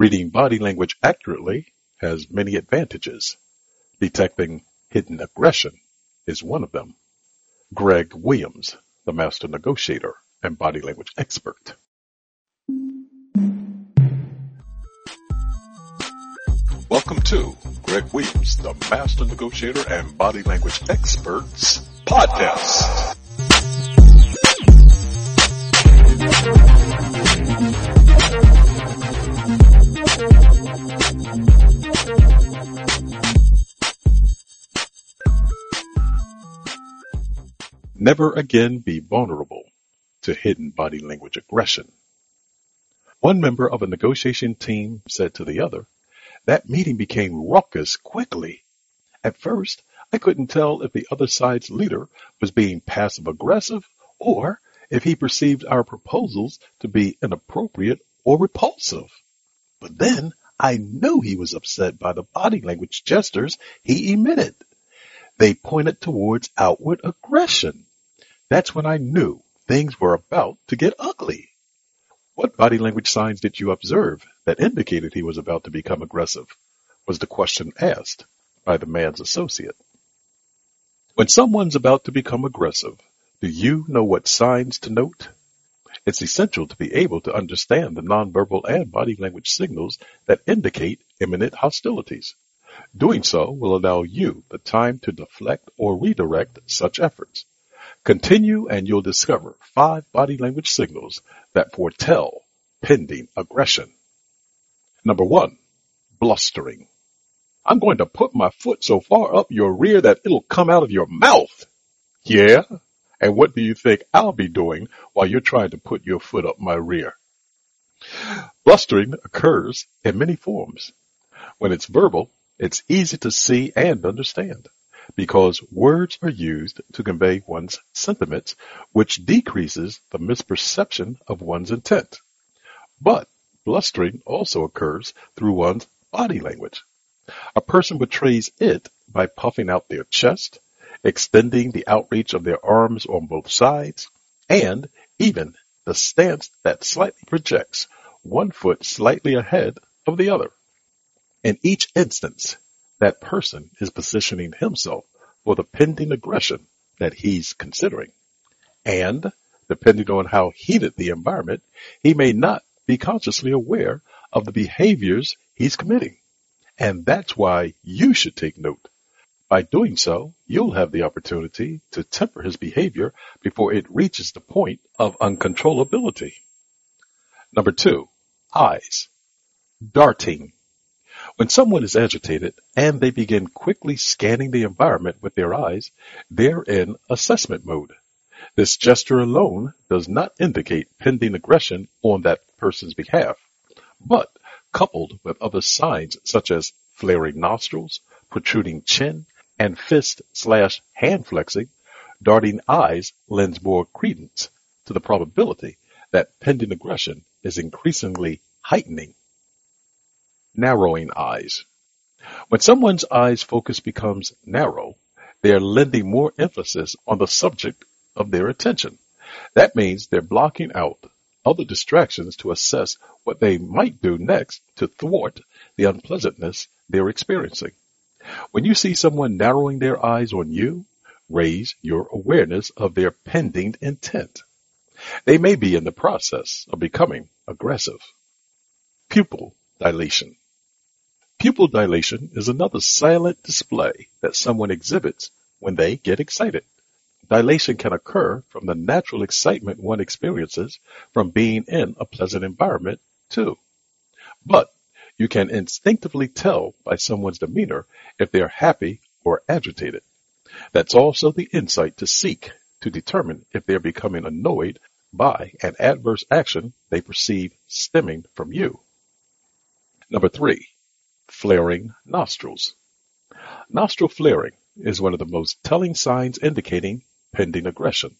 Reading body language accurately has many advantages. Detecting hidden aggression is one of them. Greg Williams, the master negotiator and body language expert. Welcome to Greg Williams, the master negotiator and body language experts podcast. Never again be vulnerable to hidden body language aggression. One member of a negotiation team said to the other, that meeting became raucous quickly. At first, I couldn't tell if the other side's leader was being passive aggressive or if he perceived our proposals to be inappropriate or repulsive. But then I knew he was upset by the body language gestures he emitted. They pointed towards outward aggression. That's when I knew things were about to get ugly. What body language signs did you observe that indicated he was about to become aggressive? was the question asked by the man's associate. When someone's about to become aggressive, do you know what signs to note? It's essential to be able to understand the nonverbal and body language signals that indicate imminent hostilities. Doing so will allow you the time to deflect or redirect such efforts. Continue and you'll discover five body language signals that foretell pending aggression. Number one, blustering. I'm going to put my foot so far up your rear that it'll come out of your mouth. Yeah? And what do you think I'll be doing while you're trying to put your foot up my rear? Blustering occurs in many forms. When it's verbal, it's easy to see and understand because words are used to convey one's sentiments, which decreases the misperception of one's intent. But blustering also occurs through one's body language. A person betrays it by puffing out their chest, extending the outreach of their arms on both sides, and even the stance that slightly projects one foot slightly ahead of the other. In each instance, that person is positioning himself for the pending aggression that he's considering. And depending on how heated the environment, he may not be consciously aware of the behaviors he's committing. And that's why you should take note. By doing so, you'll have the opportunity to temper his behavior before it reaches the point of uncontrollability. Number two, eyes. Darting when someone is agitated and they begin quickly scanning the environment with their eyes, they're in assessment mode. This gesture alone does not indicate pending aggression on that person's behalf, but coupled with other signs such as flaring nostrils, protruding chin, and fist slash hand flexing, darting eyes lends more credence to the probability that pending aggression is increasingly heightening Narrowing eyes. When someone's eyes focus becomes narrow, they are lending more emphasis on the subject of their attention. That means they're blocking out other distractions to assess what they might do next to thwart the unpleasantness they're experiencing. When you see someone narrowing their eyes on you, raise your awareness of their pending intent. They may be in the process of becoming aggressive. Pupil dilation. Pupil dilation is another silent display that someone exhibits when they get excited. Dilation can occur from the natural excitement one experiences from being in a pleasant environment too. But you can instinctively tell by someone's demeanor if they're happy or agitated. That's also the insight to seek to determine if they're becoming annoyed by an adverse action they perceive stemming from you. Number three, Flaring nostrils. Nostril flaring is one of the most telling signs indicating pending aggression.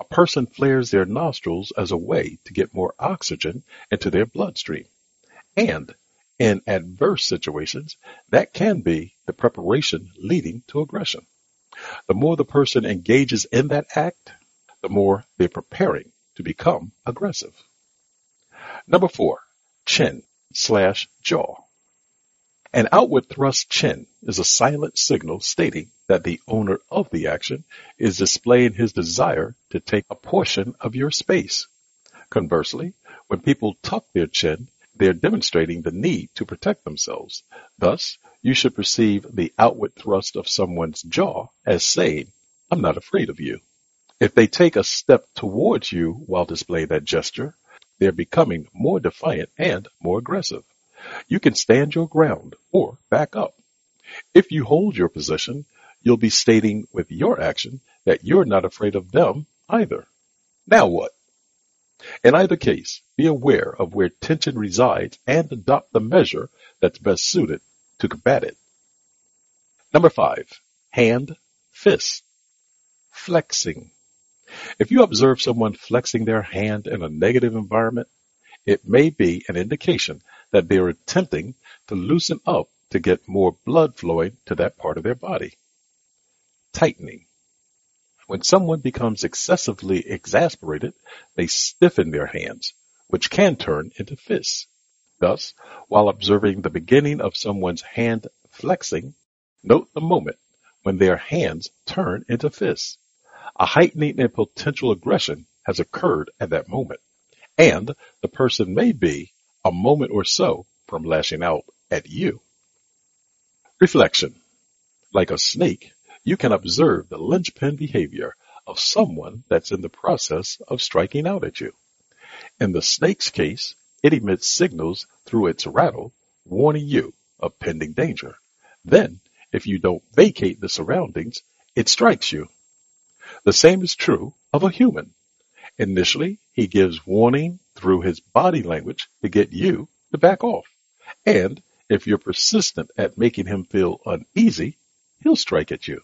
A person flares their nostrils as a way to get more oxygen into their bloodstream. And in adverse situations, that can be the preparation leading to aggression. The more the person engages in that act, the more they're preparing to become aggressive. Number four, chin slash jaw. An outward thrust chin is a silent signal stating that the owner of the action is displaying his desire to take a portion of your space. Conversely, when people tuck their chin, they're demonstrating the need to protect themselves. Thus, you should perceive the outward thrust of someone's jaw as saying, I'm not afraid of you. If they take a step towards you while displaying that gesture, they're becoming more defiant and more aggressive. You can stand your ground or back up. If you hold your position, you'll be stating with your action that you're not afraid of them either. Now what? In either case, be aware of where tension resides and adopt the measure that's best suited to combat it. Number five, hand, fist, flexing. If you observe someone flexing their hand in a negative environment, it may be an indication that they are attempting to loosen up to get more blood flowing to that part of their body. Tightening. When someone becomes excessively exasperated, they stiffen their hands, which can turn into fists. Thus, while observing the beginning of someone's hand flexing, note the moment when their hands turn into fists. A heightening in potential aggression has occurred at that moment, and the person may be a moment or so from lashing out at you. Reflection. Like a snake, you can observe the linchpin behavior of someone that's in the process of striking out at you. In the snake's case, it emits signals through its rattle warning you of pending danger. Then, if you don't vacate the surroundings, it strikes you. The same is true of a human. Initially, he gives warning through his body language to get you to back off. And if you're persistent at making him feel uneasy, he'll strike at you.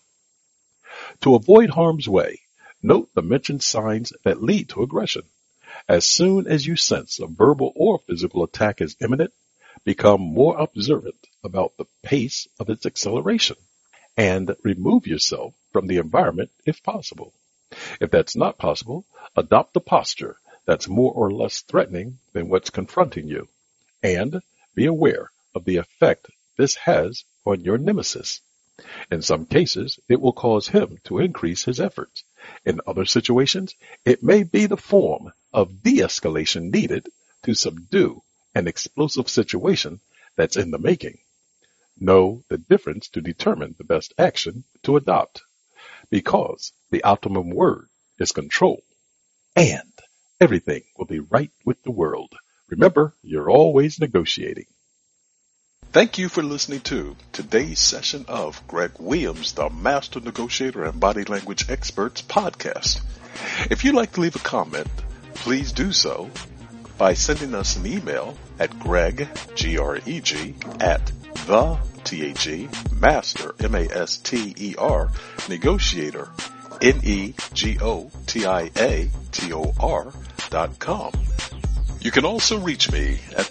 To avoid harm's way, note the mentioned signs that lead to aggression. As soon as you sense a verbal or physical attack is imminent, become more observant about the pace of its acceleration and remove yourself from the environment if possible. If that's not possible, adopt a posture that's more or less threatening than what's confronting you, and be aware of the effect this has on your nemesis. In some cases, it will cause him to increase his efforts. In other situations, it may be the form of de-escalation needed to subdue an explosive situation that's in the making. Know the difference to determine the best action to adopt because the optimum word is control and everything will be right with the world. Remember, you're always negotiating. Thank you for listening to today's session of Greg Williams, the Master Negotiator and Body Language Experts podcast. If you'd like to leave a comment, please do so by sending us an email at greg, G-R-E-G, at the T-H-E, master, M-A-S-T-E-R, negotiator, N-E-G-O-T-I-A-T-O-R dot com. You can also reach me at